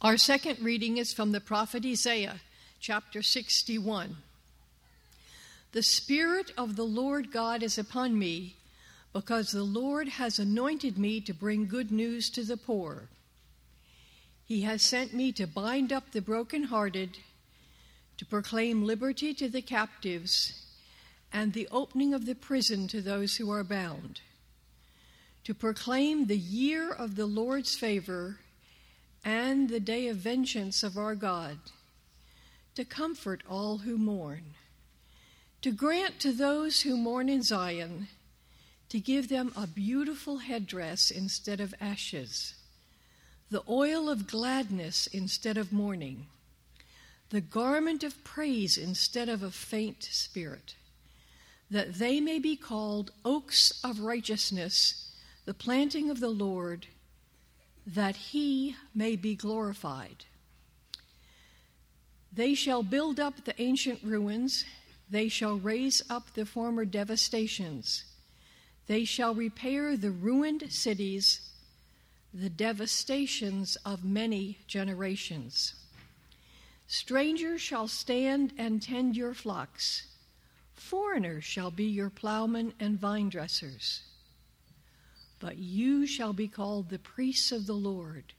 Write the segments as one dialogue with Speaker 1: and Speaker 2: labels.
Speaker 1: Our second reading is from the prophet Isaiah, chapter 61. The Spirit of the Lord God is upon me, because the Lord has anointed me to bring good news to the poor. He has sent me to bind up the brokenhearted, to proclaim liberty to the captives, and the opening of the prison to those who are bound, to proclaim the year of the Lord's favor and the day of vengeance of our God, to comfort all who mourn, to grant to those who mourn in Zion, to give them a beautiful headdress instead of ashes the oil of gladness instead of mourning, the garment of praise instead of a faint spirit, that they may be called oaks of righteousness, the planting of the Lord, that he may be glorified. They shall build up the ancient ruins, they shall raise up the former devastations, they shall repair the ruined cities the devastations of many generations. Strangers shall stand and tend your flocks, foreigners shall be your plowmen and vine dressers. But you shall be called the priests of the Lord.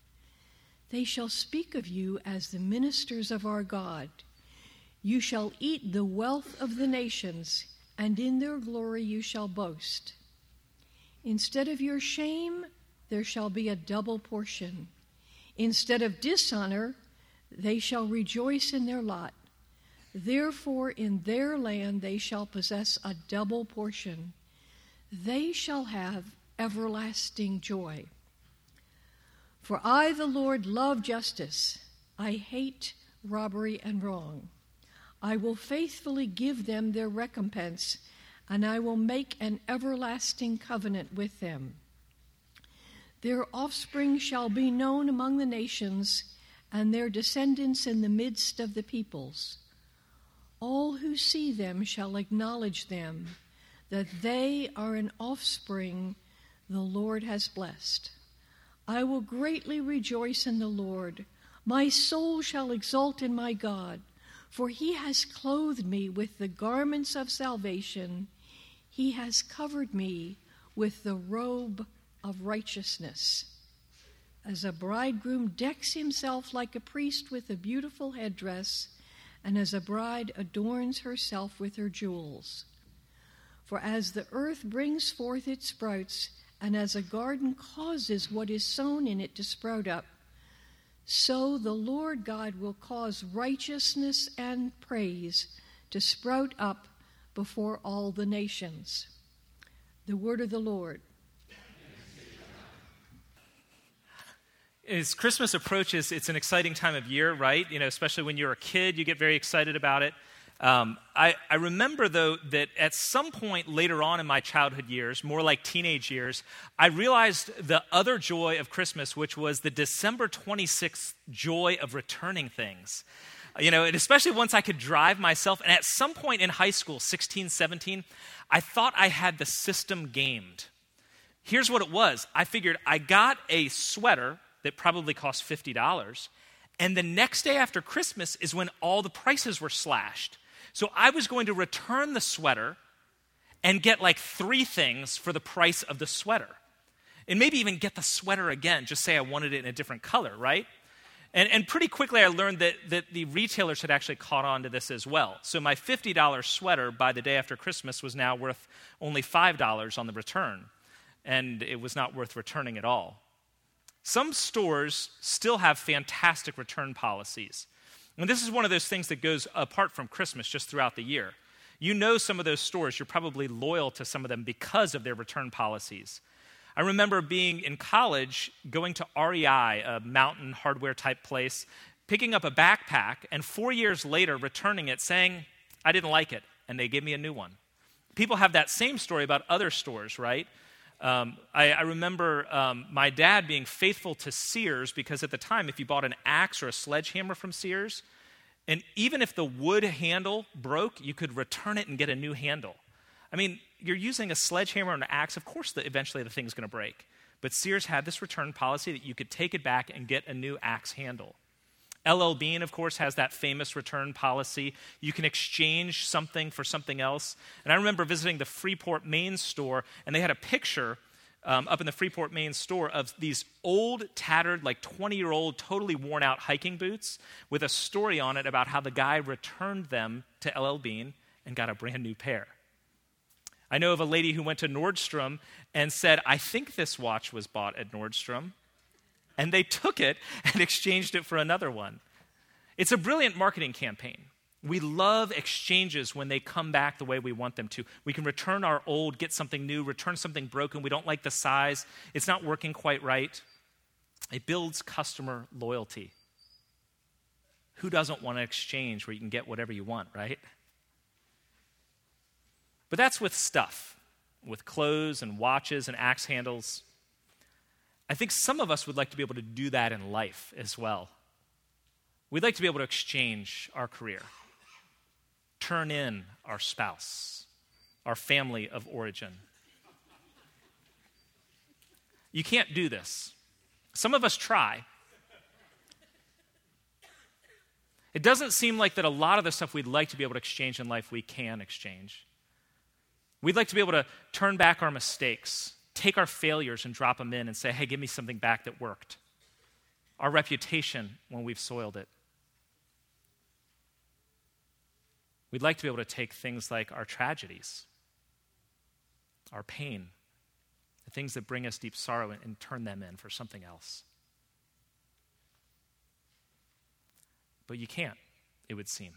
Speaker 1: They shall speak of you as the ministers of our God. You shall eat the wealth of the nations, and in their glory you shall boast. Instead of your shame, there shall be a double portion. Instead of dishonor, they shall rejoice in their lot. Therefore, in their land they shall possess a double portion. They shall have everlasting joy. For I, the Lord, love justice. I hate robbery and wrong. I will faithfully give them their recompense, and I will make an everlasting covenant with them. Their offspring shall be known among the nations, and their descendants in the midst of the peoples. All who see them shall acknowledge them, that they are an offspring the Lord has blessed. I will greatly rejoice in the Lord. My soul shall exult in my God, for he has clothed me with the garments of salvation. He has covered me with the robe of righteousness. As a bridegroom decks himself like a priest with a beautiful headdress, and as a bride adorns herself with her jewels. For as the earth brings forth its sprouts, and as a garden causes what is sown in it to sprout up, so the Lord God will cause righteousness and praise to sprout up before all the nations. The word of the Lord.
Speaker 2: as Christmas approaches, it's an exciting time of year, right? You know, especially when you're a kid, you get very excited about it. Um, I, I, remember, though, that at some point later on in my childhood years, more like teenage years, I realized the other joy of Christmas, which was the December 26th joy of returning things. You know, and especially once I could drive myself. And at some point in high school, 16, 17, I thought I had the system gamed. Here's what it was I figured I got a sweater that probably cost $50. And the next day after Christmas is when all the prices were slashed. So I was going to return the sweater and get like three things for the price of the sweater. And maybe even get the sweater again, just say I wanted it in a different color, right? And, and pretty quickly I learned that, that the retailers had actually caught on to this as well. So my $50 sweater by the day after Christmas was now worth only $5 on the return. And it was not worth returning at all. Some stores still have fantastic return policies. And this is one of those things that goes apart from Christmas just throughout the year. You know some of those stores, you're probably loyal to some of them because of their return policies. I remember being in college, going to REI, a mountain hardware type place, picking up a backpack, and four years later returning it saying, I didn't like it, and they gave me a new one. People have that same story about other stores, right? Um, I, I, remember um, my dad being faithful to Sears because at the time, if you bought an axe or a sledgehammer from Sears, and even if the wood handle broke, you could return it and get a new handle. I mean, you're using a sledgehammer and an axe, of course, the, eventually the thing's going to break. But Sears had this return policy that you could take it back and get a new axe handle. LL Bean, of course, has that famous return policy. You can exchange something for something else. And I remember visiting the Freeport, Maine store, and they had a picture um, up in the Freeport, Maine store of these old, tattered, like 20 year old, totally worn out hiking boots with a story on it about how the guy returned them to LL Bean and got a brand new pair. I know of a lady who went to Nordstrom and said, I think this watch was bought at Nordstrom. And they took it and exchanged it for another one. It's a brilliant marketing campaign. We love exchanges when they come back the way we want them to. We can return our old, get something new, return something broken. We don't like the size, it's not working quite right. It builds customer loyalty. Who doesn't want an exchange where you can get whatever you want, right? But that's with stuff, with clothes and watches and axe handles. I think some of us would like to be able to do that in life as well. We'd like to be able to exchange our career, turn in our spouse, our family of origin. You can't do this. Some of us try. It doesn't seem like that a lot of the stuff we'd like to be able to exchange in life we can exchange. We'd like to be able to turn back our mistakes, take our failures and drop them in and say, hey, give me something back that worked. Our reputation when we've soiled it. We'd like to be able to take things like our tragedies, our pain, the things that bring us deep sorrow, and, and turn them in for something else. But you can't, it would seem.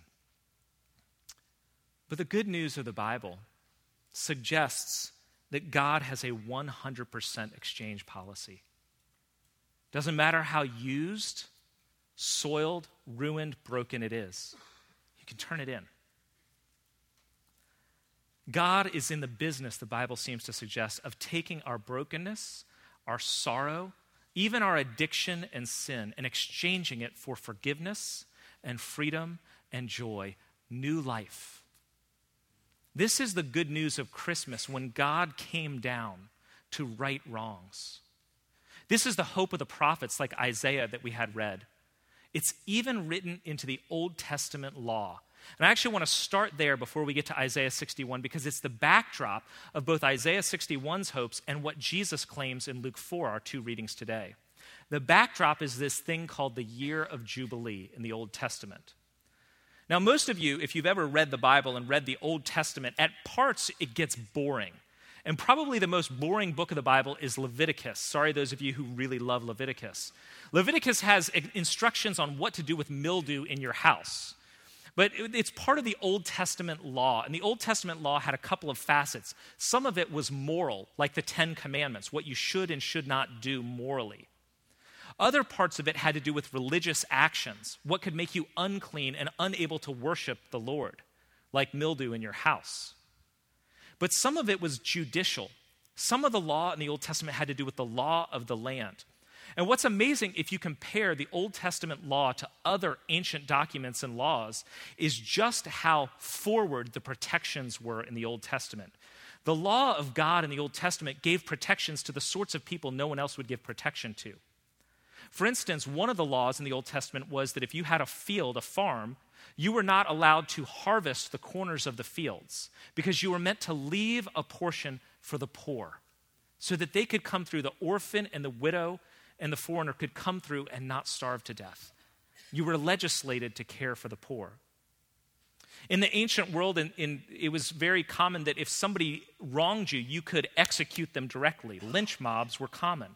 Speaker 2: But the good news of the Bible suggests that God has a 100% exchange policy. Doesn't matter how used, soiled, ruined, broken it is, you can turn it in. God is in the business, the Bible seems to suggest, of taking our brokenness, our sorrow, even our addiction and sin, and exchanging it for forgiveness and freedom and joy, new life. This is the good news of Christmas when God came down to right wrongs. This is the hope of the prophets like Isaiah that we had read. It's even written into the Old Testament law. And I actually want to start there before we get to Isaiah 61 because it's the backdrop of both Isaiah 61's hopes and what Jesus claims in Luke 4, our two readings today. The backdrop is this thing called the year of Jubilee in the Old Testament. Now, most of you, if you've ever read the Bible and read the Old Testament, at parts it gets boring. And probably the most boring book of the Bible is Leviticus. Sorry, those of you who really love Leviticus. Leviticus has instructions on what to do with mildew in your house. But it's part of the Old Testament law. And the Old Testament law had a couple of facets. Some of it was moral, like the Ten Commandments, what you should and should not do morally. Other parts of it had to do with religious actions, what could make you unclean and unable to worship the Lord, like mildew in your house. But some of it was judicial. Some of the law in the Old Testament had to do with the law of the land. And what's amazing, if you compare the Old Testament law to other ancient documents and laws, is just how forward the protections were in the Old Testament. The law of God in the Old Testament gave protections to the sorts of people no one else would give protection to. For instance, one of the laws in the Old Testament was that if you had a field, a farm, you were not allowed to harvest the corners of the fields because you were meant to leave a portion for the poor so that they could come through, the orphan and the widow and the foreigner could come through and not starve to death. You were legislated to care for the poor. In the ancient world, in, in, it was very common that if somebody wronged you, you could execute them directly. Lynch mobs were common.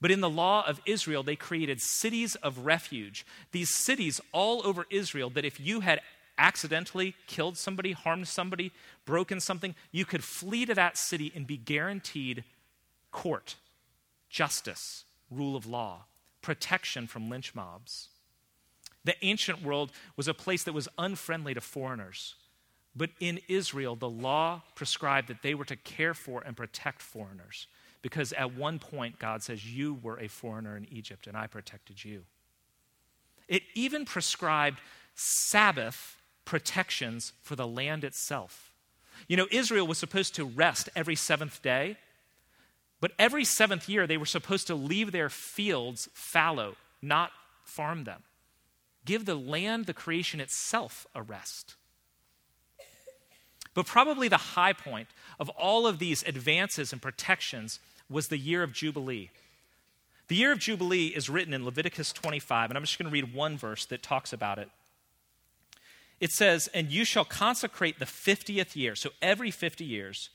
Speaker 2: But in the law of Israel, they created cities of refuge. These cities all over Israel that if you had accidentally killed somebody, harmed somebody, broken something, you could flee to that city and be guaranteed court, justice, rule of law, protection from lynch mobs. The ancient world was a place that was unfriendly to foreigners. But in Israel, the law prescribed that they were to care for and protect foreigners. Because at one point, God says, You were a foreigner in Egypt, and I protected you. It even prescribed Sabbath protections for the land itself. You know, Israel was supposed to rest every seventh day, but every seventh year they were supposed to leave their fields fallow, not farm them. give the land, the creation itself, a rest. But probably the high point of all of these advances and protections was the year of Jubilee. The year of Jubilee is written in Leviticus 25, and I'm just going to read one verse that talks about it. It says, And you shall consecrate the 50th year, so every 50 years,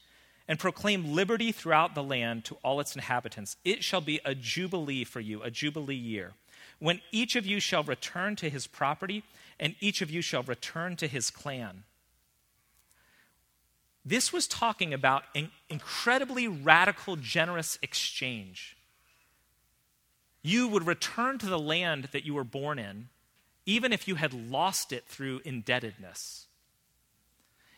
Speaker 2: and proclaim liberty throughout the land to all its inhabitants. It shall be a jubilee for you, a jubilee year, when each of you shall return to his property, and each of you shall return to his clan. This was talking about an incredibly radical, generous exchange. You would return to the land that you were born in, even if you had lost it through indebtedness.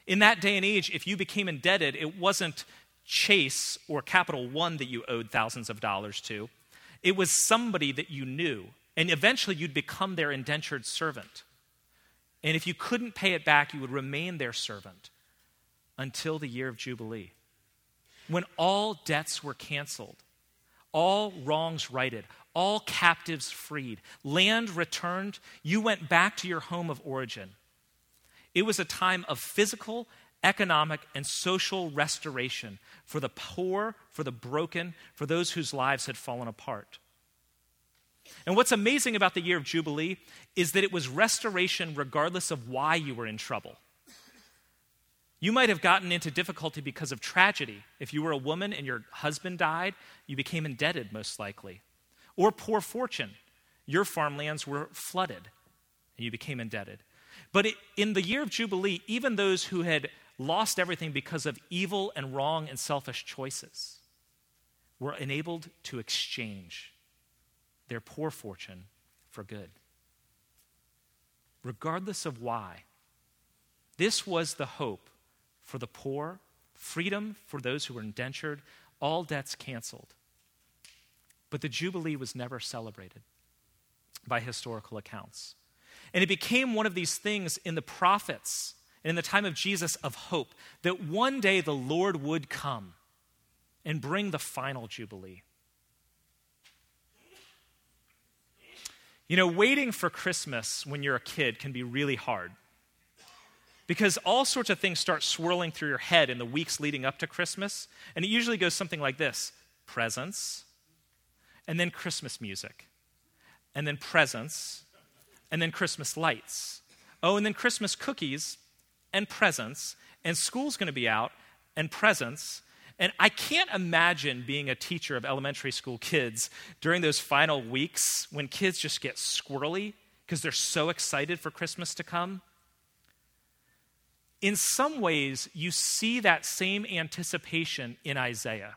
Speaker 2: In that day and age, if you became indebted, it wasn't Chase or Capital One that you owed thousands of dollars to. It was somebody that you knew. And eventually you'd become their indentured servant. And if you couldn't pay it back, you would remain their servant until the year of Jubilee, when all debts were canceled, all wrongs righted, all captives freed, land returned, you went back to your home of origin. It was a time of physical, economic, and social restoration for the poor, for the broken, for those whose lives had fallen apart. And what's amazing about the year of Jubilee is that it was restoration regardless of why you were in trouble. You might have gotten into difficulty because of tragedy. If you were a woman and your husband died, you became indebted, most likely. Or poor fortune. Your farmlands were flooded and you became indebted. But it, in the year of Jubilee, even those who had lost everything because of evil and wrong and selfish choices were enabled to exchange their poor fortune for good. Regardless of why, this was the hope for the poor, freedom for those who were indentured, all debts canceled. But the Jubilee was never celebrated by historical accounts. And it became one of these things in the prophets and in the time of Jesus of hope that one day the Lord would come and bring the final Jubilee. You know, waiting for Christmas when you're a kid can be really hard because all sorts of things start swirling through your head in the weeks leading up to Christmas. And it usually goes something like this presents, and then Christmas music, and then presents, and then Christmas lights. Oh, and then Christmas cookies and presents, and school's going to be out, and presents. And I can't imagine being a teacher of elementary school kids during those final weeks when kids just get squirrely because they're so excited for Christmas to come in some ways, you see that same anticipation in Isaiah.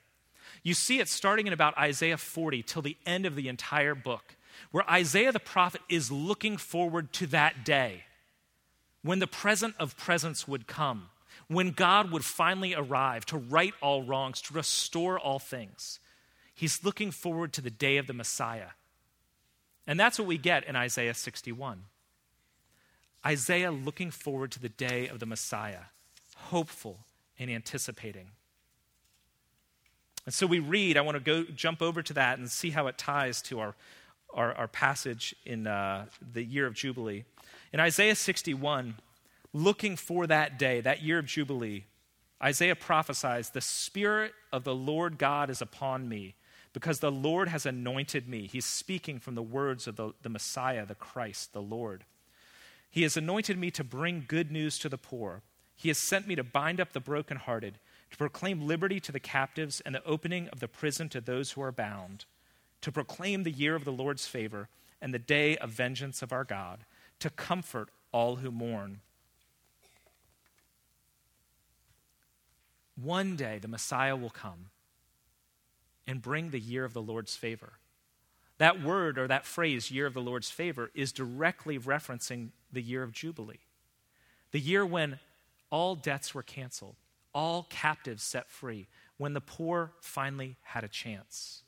Speaker 2: You see it starting in about Isaiah 40 till the end of the entire book, where Isaiah the prophet is looking forward to that day when the present of presence would come, when God would finally arrive to right all wrongs, to restore all things. He's looking forward to the day of the Messiah. And that's what we get in Isaiah 61. Isaiah looking forward to the day of the Messiah, hopeful and anticipating. And so we read, I want to go jump over to that and see how it ties to our, our, our passage in uh, the year of Jubilee. In Isaiah 61, looking for that day, that year of Jubilee, Isaiah prophesies, The Spirit of the Lord God is upon me, because the Lord has anointed me. He's speaking from the words of the, the Messiah, the Christ, the Lord. He has anointed me to bring good news to the poor. He has sent me to bind up the brokenhearted, to proclaim liberty to the captives and the opening of the prison to those who are bound, to proclaim the year of the Lord's favor and the day of vengeance of our God, to comfort all who mourn. One day the Messiah will come and bring the year of the Lord's favor. That word or that phrase, year of the Lord's favor, is directly referencing the year of Jubilee, the year when all debts were canceled, all captives set free, when the poor finally had a chance.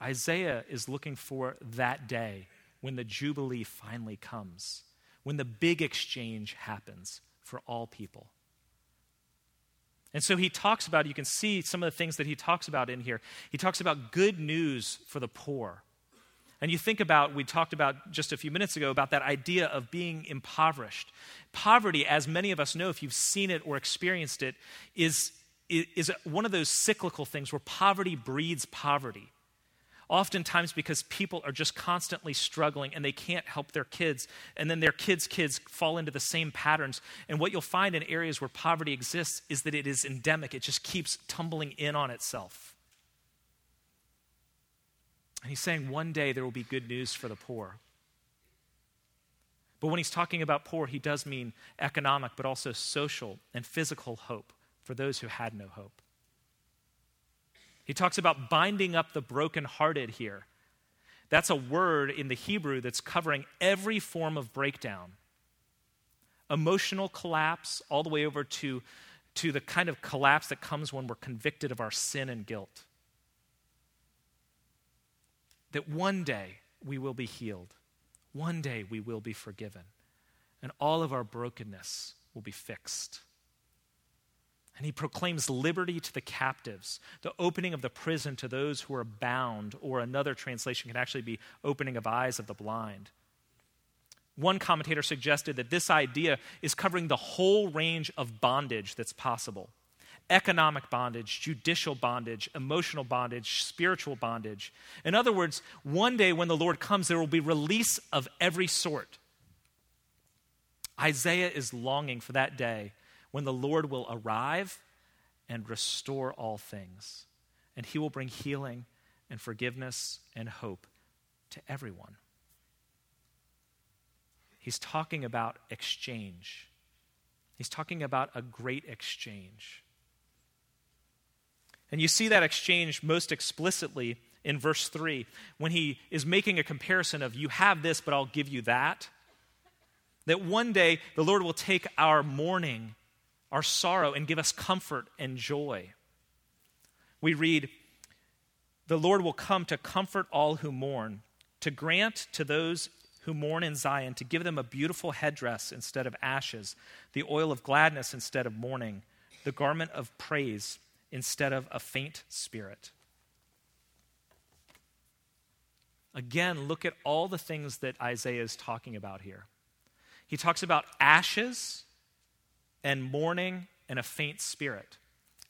Speaker 2: Isaiah is looking for that day when the Jubilee finally comes, when the big exchange happens for all people. And so he talks about, you can see some of the things that he talks about in here. He talks about good news for the poor And you think about, we talked about just a few minutes ago about that idea of being impoverished. Poverty, as many of us know, if you've seen it or experienced it, is, is one of those cyclical things where poverty breeds poverty. Oftentimes, because people are just constantly struggling and they can't help their kids, and then their kids' kids fall into the same patterns. And what you'll find in areas where poverty exists is that it is endemic, it just keeps tumbling in on itself. And he's saying one day there will be good news for the poor. But when he's talking about poor, he does mean economic, but also social and physical hope for those who had no hope. He talks about binding up the brokenhearted here. That's a word in the Hebrew that's covering every form of breakdown emotional collapse, all the way over to, to the kind of collapse that comes when we're convicted of our sin and guilt that one day we will be healed, one day we will be forgiven, and all of our brokenness will be fixed. And he proclaims liberty to the captives, the opening of the prison to those who are bound, or another translation can actually be opening of eyes of the blind. One commentator suggested that this idea is covering the whole range of bondage that's possible economic bondage, judicial bondage, emotional bondage, spiritual bondage. In other words, one day when the Lord comes, there will be release of every sort. Isaiah is longing for that day when the Lord will arrive and restore all things. And he will bring healing and forgiveness and hope to everyone. He's talking about exchange. He's talking about a great exchange. And you see that exchange most explicitly in verse 3 when he is making a comparison of, You have this, but I'll give you that. That one day the Lord will take our mourning, our sorrow, and give us comfort and joy. We read, The Lord will come to comfort all who mourn, to grant to those who mourn in Zion, to give them a beautiful headdress instead of ashes, the oil of gladness instead of mourning, the garment of praise instead of a faint spirit. Again, look at all the things that Isaiah is talking about here. He talks about ashes and mourning and a faint spirit.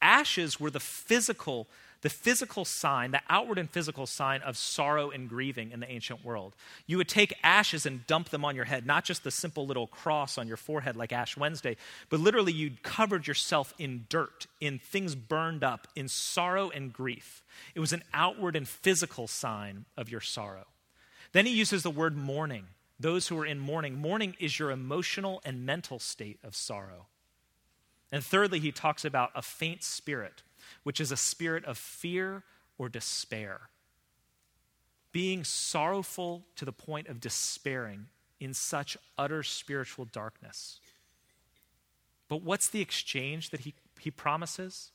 Speaker 2: Ashes were the physical the physical sign, the outward and physical sign of sorrow and grieving in the ancient world. You would take ashes and dump them on your head, not just the simple little cross on your forehead like Ash Wednesday, but literally you'd covered yourself in dirt, in things burned up, in sorrow and grief. It was an outward and physical sign of your sorrow. Then he uses the word mourning. Those who are in mourning. Mourning is your emotional and mental state of sorrow. And thirdly, he talks about a faint spirit which is a spirit of fear or despair. Being sorrowful to the point of despairing in such utter spiritual darkness. But what's the exchange that he, he promises?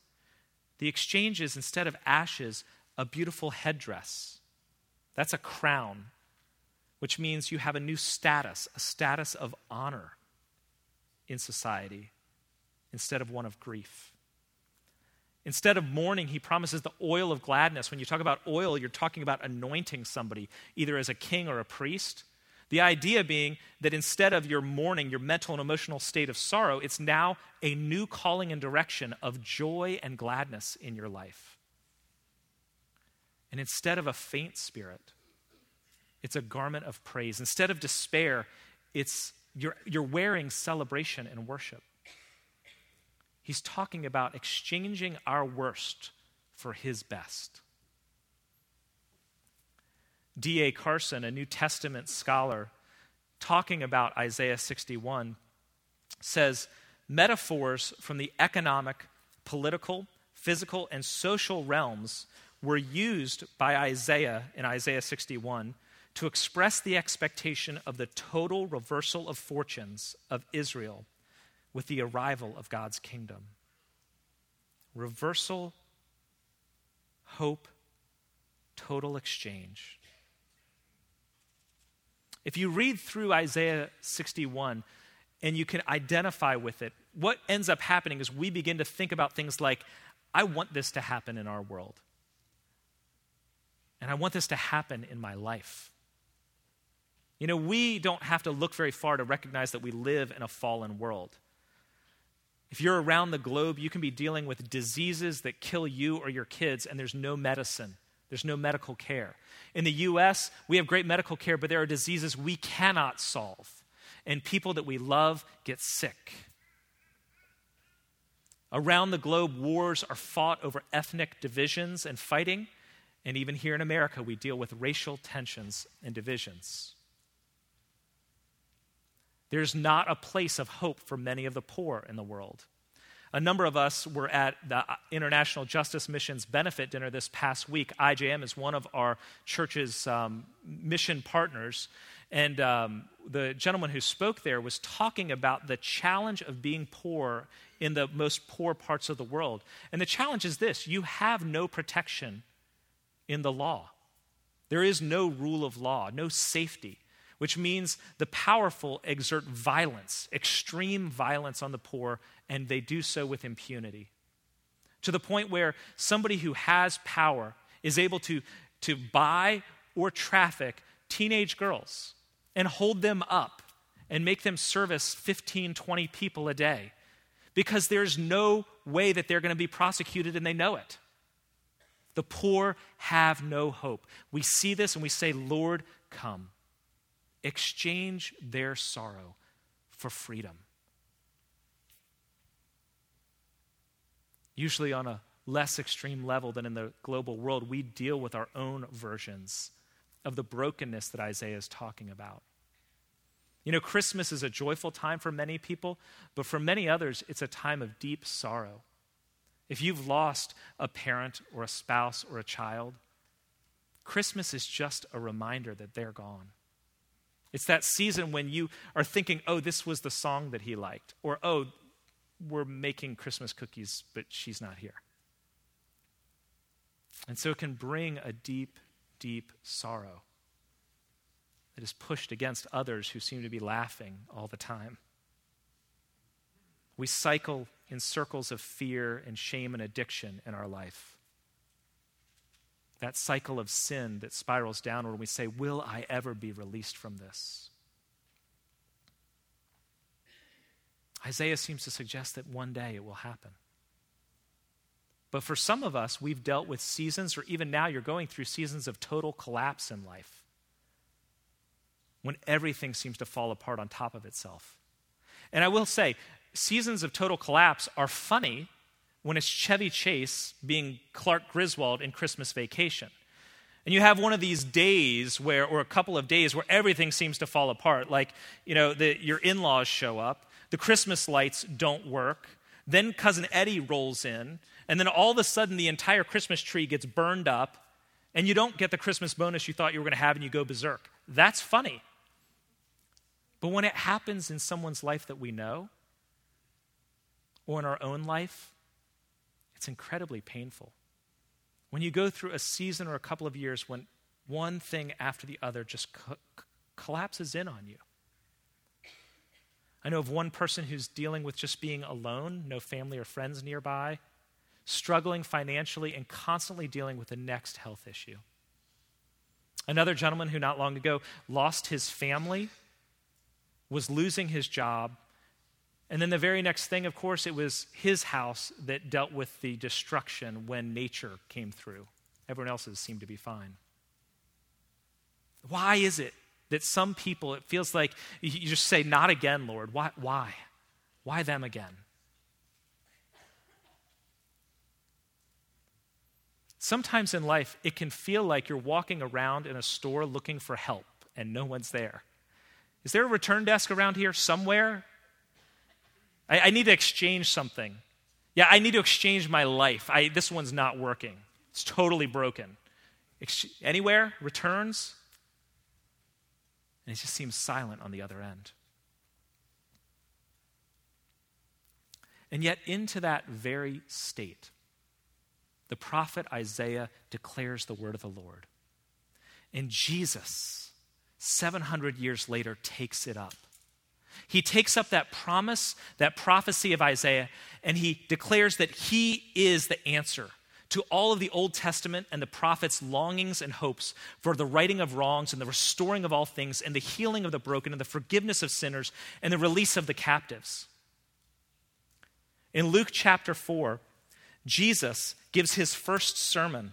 Speaker 2: The exchange is instead of ashes, a beautiful headdress. That's a crown, which means you have a new status, a status of honor in society instead of one of grief. Instead of mourning, he promises the oil of gladness. When you talk about oil, you're talking about anointing somebody, either as a king or a priest. The idea being that instead of your mourning, your mental and emotional state of sorrow, it's now a new calling and direction of joy and gladness in your life. And instead of a faint spirit, it's a garment of praise. Instead of despair, it's you're, you're wearing celebration and worship. He's talking about exchanging our worst for his best. D.A. Carson, a New Testament scholar, talking about Isaiah 61, says metaphors from the economic, political, physical, and social realms were used by Isaiah in Isaiah 61 to express the expectation of the total reversal of fortunes of Israel with the arrival of God's kingdom. Reversal, hope, total exchange. If you read through Isaiah 61 and you can identify with it, what ends up happening is we begin to think about things like, I want this to happen in our world. And I want this to happen in my life. You know, we don't have to look very far to recognize that we live in a fallen world. If you're around the globe, you can be dealing with diseases that kill you or your kids, and there's no medicine, there's no medical care. In the US, we have great medical care, but there are diseases we cannot solve, and people that we love get sick. Around the globe, wars are fought over ethnic divisions and fighting, and even here in America, we deal with racial tensions and divisions. There's not a place of hope for many of the poor in the world. A number of us were at the International Justice Mission's benefit dinner this past week. IJM is one of our church's um, mission partners. And um, the gentleman who spoke there was talking about the challenge of being poor in the most poor parts of the world. And the challenge is this you have no protection in the law, there is no rule of law, no safety which means the powerful exert violence, extreme violence on the poor, and they do so with impunity. To the point where somebody who has power is able to, to buy or traffic teenage girls and hold them up and make them service 15, 20 people a day because there's no way that they're going to be prosecuted and they know it. The poor have no hope. We see this and we say, Lord, come exchange their sorrow for freedom. Usually, on a less extreme level than in the global world, we deal with our own versions of the brokenness that Isaiah is talking about. You know, Christmas is a joyful time for many people, but for many others, it's a time of deep sorrow. If you've lost a parent or a spouse or a child, Christmas is just a reminder that they're gone. It's that season when you are thinking, oh, this was the song that he liked, or oh, we're making Christmas cookies, but she's not here. And so it can bring a deep, deep sorrow that is pushed against others who seem to be laughing all the time. We cycle in circles of fear and shame and addiction in our life that cycle of sin that spirals downward and we say, Will I ever be released from this? Isaiah seems to suggest that one day it will happen. But for some of us, we've dealt with seasons, or even now you're going through seasons of total collapse in life when everything seems to fall apart on top of itself. And I will say, seasons of total collapse are funny when it's Chevy Chase being Clark Griswold in Christmas Vacation. And you have one of these days where, or a couple of days where everything seems to fall apart. Like, you know, the, your in laws show up, the Christmas lights don't work, then Cousin Eddie rolls in, and then all of a sudden the entire Christmas tree gets burned up, and you don't get the Christmas bonus you thought you were going to have, and you go berserk. That's funny. But when it happens in someone's life that we know, or in our own life, it's incredibly painful. When you go through a season or a couple of years when one thing after the other just co- collapses in on you. I know of one person who's dealing with just being alone, no family or friends nearby, struggling financially, and constantly dealing with the next health issue. Another gentleman who not long ago lost his family, was losing his job, and then the very next thing, of course, it was his house that dealt with the destruction when nature came through. Everyone else's seemed to be fine. Why is it that some people, it feels like you just say, Not again, Lord? Why? Why, why them again? Sometimes in life, it can feel like you're walking around in a store looking for help and no one's there. Is there a return desk around here somewhere? I, I need to exchange something. Yeah, I need to exchange my life. I, this one's not working, it's totally broken. Ex- anywhere? Returns? And it just seems silent on the other end. And yet, into that very state, the prophet Isaiah declares the word of the Lord. And Jesus, 700 years later, takes it up. He takes up that promise, that prophecy of Isaiah, and he declares that he is the answer to all of the Old Testament and the prophets' longings and hopes for the righting of wrongs and the restoring of all things and the healing of the broken and the forgiveness of sinners and the release of the captives. In Luke chapter 4, Jesus gives his first sermon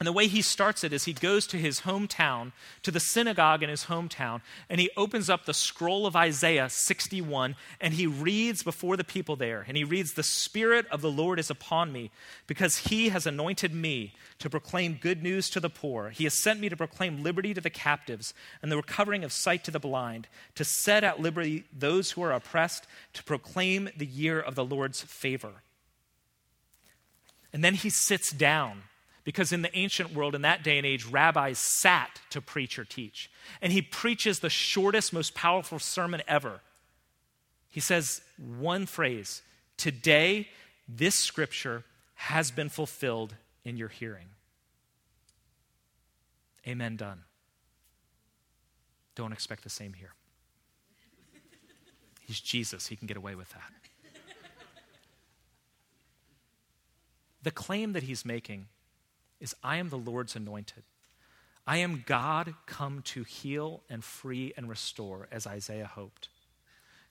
Speaker 2: and the way he starts it is he goes to his hometown, to the synagogue in his hometown, and he opens up the scroll of Isaiah 61 and he reads before the people there. And he reads, The Spirit of the Lord is upon me because he has anointed me to proclaim good news to the poor. He has sent me to proclaim liberty to the captives and the recovering of sight to the blind, to set at liberty those who are oppressed, to proclaim the year of the Lord's favor. And then he sits down because in the ancient world, in that day and age, rabbis sat to preach or teach. And he preaches the shortest, most powerful sermon ever. He says one phrase Today, this scripture has been fulfilled in your hearing. Amen, done. Don't expect the same here. He's Jesus, he can get away with that. The claim that he's making is I am the Lord's anointed. I am God come to heal and free and restore, as Isaiah hoped.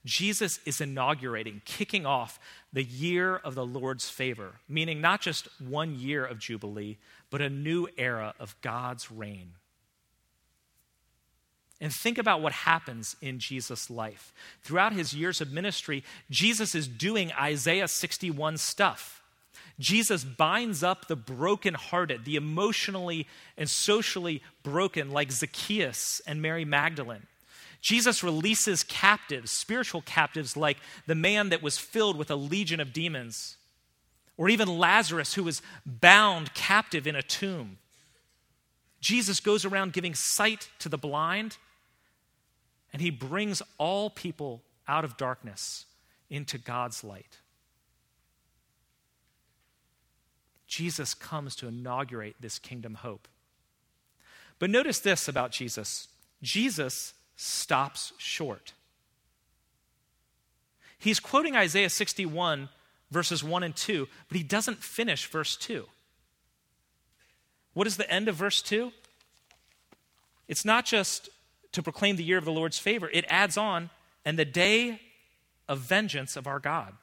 Speaker 2: Jesus is inaugurating, kicking off the year of the Lord's favor, meaning not just one year of Jubilee, but a new era of God's reign. And think about what happens in Jesus' life. Throughout his years of ministry, Jesus is doing Isaiah 61 stuff. Jesus binds up the brokenhearted, the emotionally and socially broken, like Zacchaeus and Mary Magdalene. Jesus releases captives, spiritual captives, like the man that was filled with a legion of demons, or even Lazarus, who was bound captive in a tomb. Jesus goes around giving sight to the blind, and he brings all people out of darkness into God's light. Jesus comes to inaugurate this kingdom hope. But notice this about Jesus Jesus stops short. He's quoting Isaiah 61, verses 1 and 2, but he doesn't finish verse 2. What is the end of verse 2? It's not just to proclaim the year of the Lord's favor, it adds on, and the day of vengeance of our God.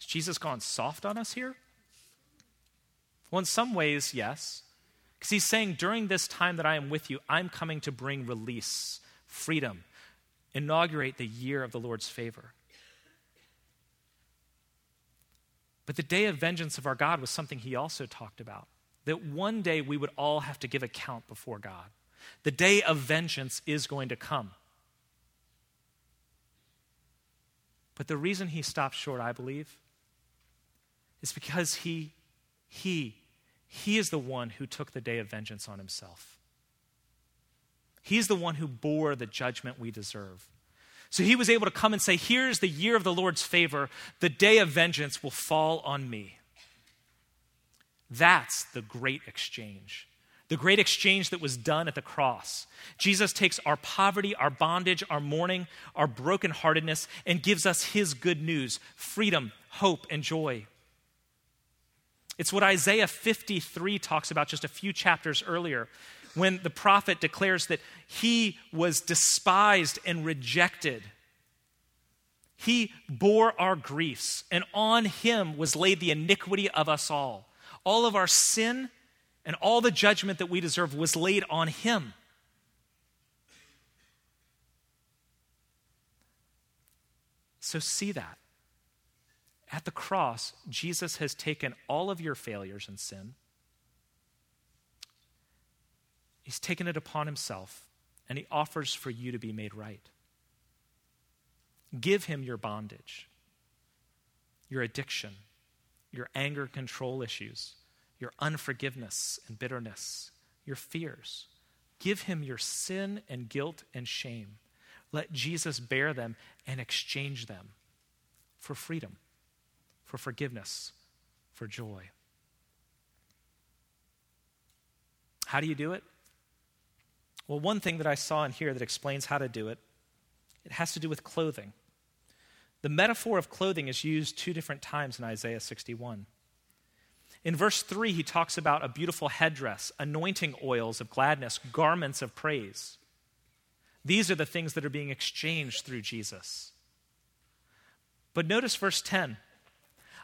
Speaker 2: Has Jesus gone soft on us here? Well, in some ways, yes. Because he's saying, during this time that I am with you, I'm coming to bring release, freedom, inaugurate the year of the Lord's favor. But the day of vengeance of our God was something he also talked about. That one day we would all have to give account before God. The day of vengeance is going to come. But the reason he stopped short, I believe, is because he, he, he is the one who took the day of vengeance on himself. He's the one who bore the judgment we deserve. So he was able to come and say, Here's the year of the Lord's favor. The day of vengeance will fall on me. That's the great exchange. The great exchange that was done at the cross. Jesus takes our poverty, our bondage, our mourning, our brokenheartedness, and gives us his good news freedom, hope, and joy. It's what Isaiah 53 talks about just a few chapters earlier when the prophet declares that he was despised and rejected. He bore our griefs, and on him was laid the iniquity of us all. All of our sin and all the judgment that we deserve was laid on him. So see that. At the cross, Jesus has taken all of your failures and sin. He's taken it upon himself, and he offers for you to be made right. Give him your bondage, your addiction, your anger control issues, your unforgiveness and bitterness, your fears. Give him your sin and guilt and shame. Let Jesus bear them and exchange them for freedom for forgiveness, for joy. How do you do it? Well, one thing that I saw in here that explains how to do it, it has to do with clothing. The metaphor of clothing is used two different times in Isaiah 61. In verse 3, he talks about a beautiful headdress, anointing oils of gladness, garments of praise. These are the things that are being exchanged through Jesus. But notice verse 10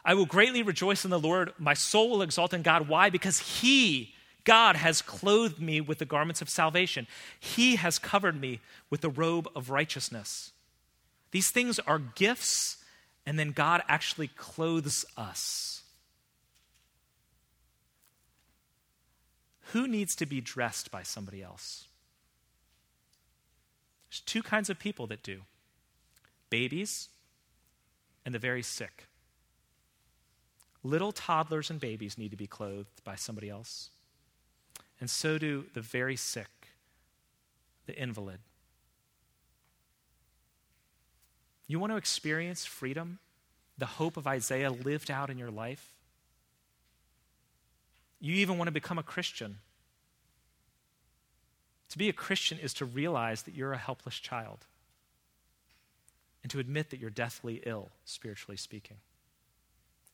Speaker 2: I will greatly rejoice in the Lord. My soul will exalt in God. Why? Because He, God, has clothed me with the garments of salvation. He has covered me with the robe of righteousness. These things are gifts, and then God actually clothes us. Who needs to be dressed by somebody else? There's two kinds of people that do babies and the very sick. Little toddlers and babies need to be clothed by somebody else. And so do the very sick, the invalid. You want to experience freedom, the hope of Isaiah lived out in your life? You even want to become a Christian. To be a Christian is to realize that you're a helpless child and to admit that you're deathly ill, spiritually speaking.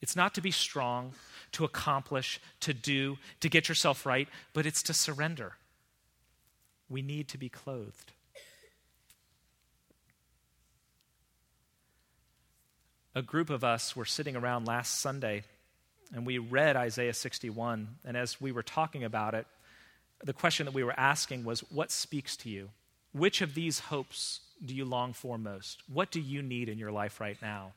Speaker 2: It's not to be strong, to accomplish, to do, to get yourself right, but it's to surrender. We need to be clothed. A group of us were sitting around last Sunday and we read Isaiah 61. And as we were talking about it, the question that we were asking was what speaks to you? Which of these hopes do you long for most? What do you need in your life right now?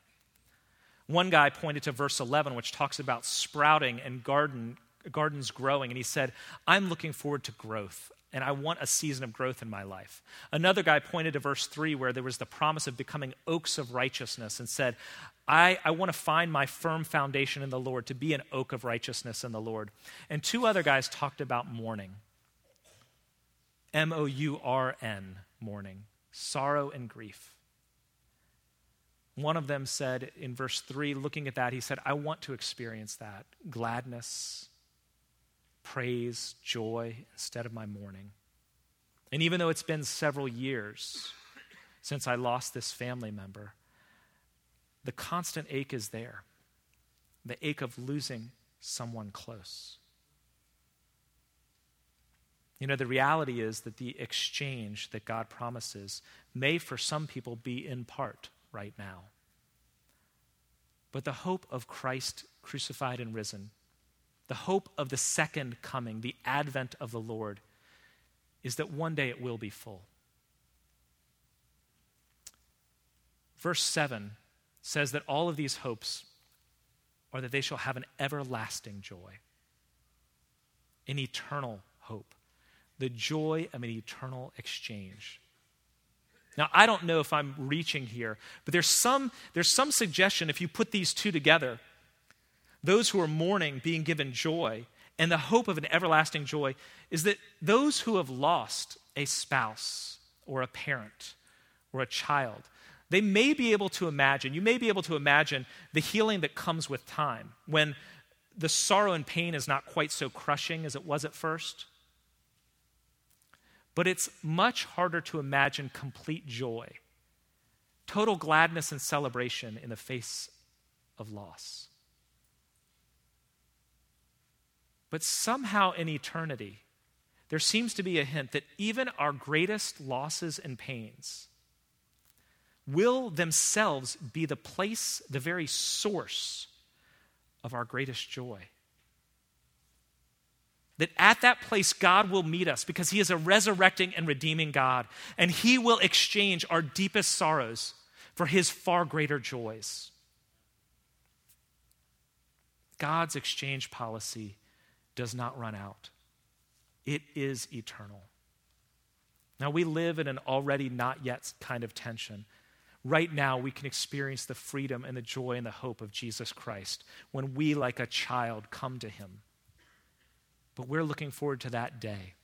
Speaker 2: One guy pointed to verse 11, which talks about sprouting and garden, gardens growing, and he said, I'm looking forward to growth, and I want a season of growth in my life. Another guy pointed to verse 3, where there was the promise of becoming oaks of righteousness, and said, I, I want to find my firm foundation in the Lord, to be an oak of righteousness in the Lord. And two other guys talked about mourning M O U R N, mourning, sorrow and grief. One of them said in verse 3, looking at that, he said, I want to experience that gladness, praise, joy instead of my mourning. And even though it's been several years since I lost this family member, the constant ache is there the ache of losing someone close. You know, the reality is that the exchange that God promises may, for some people, be in part right now. But the hope of Christ crucified and risen, the hope of the second coming, the advent of the Lord, is that one day it will be full. Verse 7 says that all of these hopes are that they shall have an everlasting joy, an eternal hope, the joy of an eternal exchange. Now, I don't know if I'm reaching here, but there's some, there's some suggestion if you put these two together, those who are mourning being given joy, and the hope of an everlasting joy is that those who have lost a spouse or a parent or a child, they may be able to imagine, you may be able to imagine the healing that comes with time when the sorrow and pain is not quite so crushing as it was at first. But it's much harder to imagine complete joy, total gladness and celebration in the face of loss. But somehow in eternity, there seems to be a hint that even our greatest losses and pains will themselves be the place, the very source of our greatest joy. That at that place, God will meet us because He is a resurrecting and redeeming God, and He will exchange our deepest sorrows for His far greater joys. God's exchange policy does not run out, it is eternal. Now, we live in an already not yet kind of tension. Right now, we can experience the freedom and the joy and the hope of Jesus Christ when we, like a child, come to Him. But we're looking forward to that day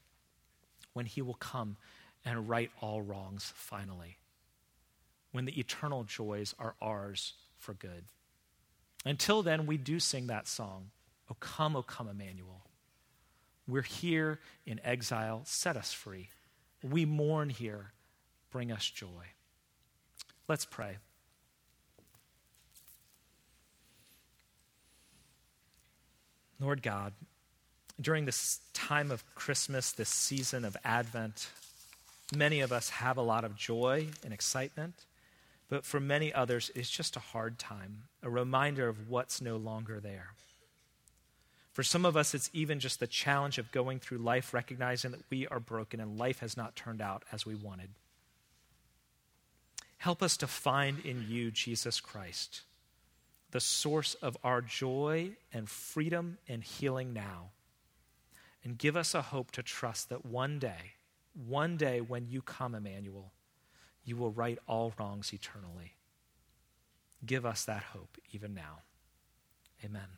Speaker 2: when he will come and right all wrongs finally, when the eternal joys are ours for good. Until then, we do sing that song, O come, O come, Emmanuel. We're here in exile, set us free. We mourn here, bring us joy. Let's pray. Lord God, during this time of Christmas, this season of Advent, many of us have a lot of joy and excitement, but for many others, it's just a hard time, a reminder of what's no longer there. For some of us, it's even just the challenge of going through life recognizing that we are broken and life has not turned out as we wanted. Help us to find in you, Jesus Christ, the source of our joy and freedom and healing now. And give us a hope to trust that one day, one day when you come, Emmanuel, you will right all wrongs eternally. Give us that hope even now. Amen.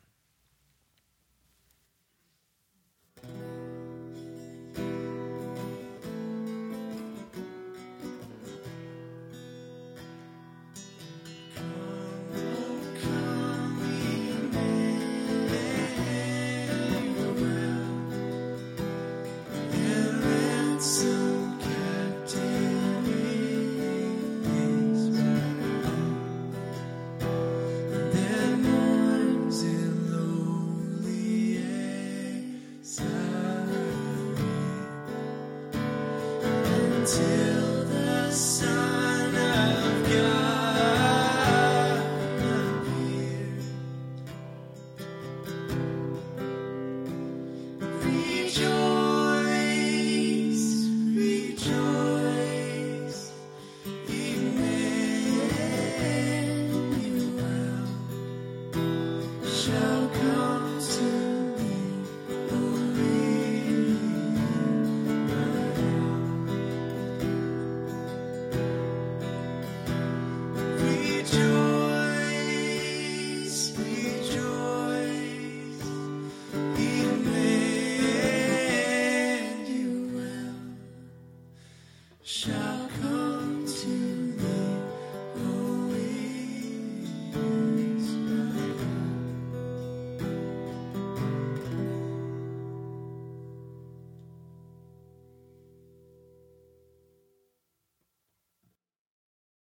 Speaker 3: Till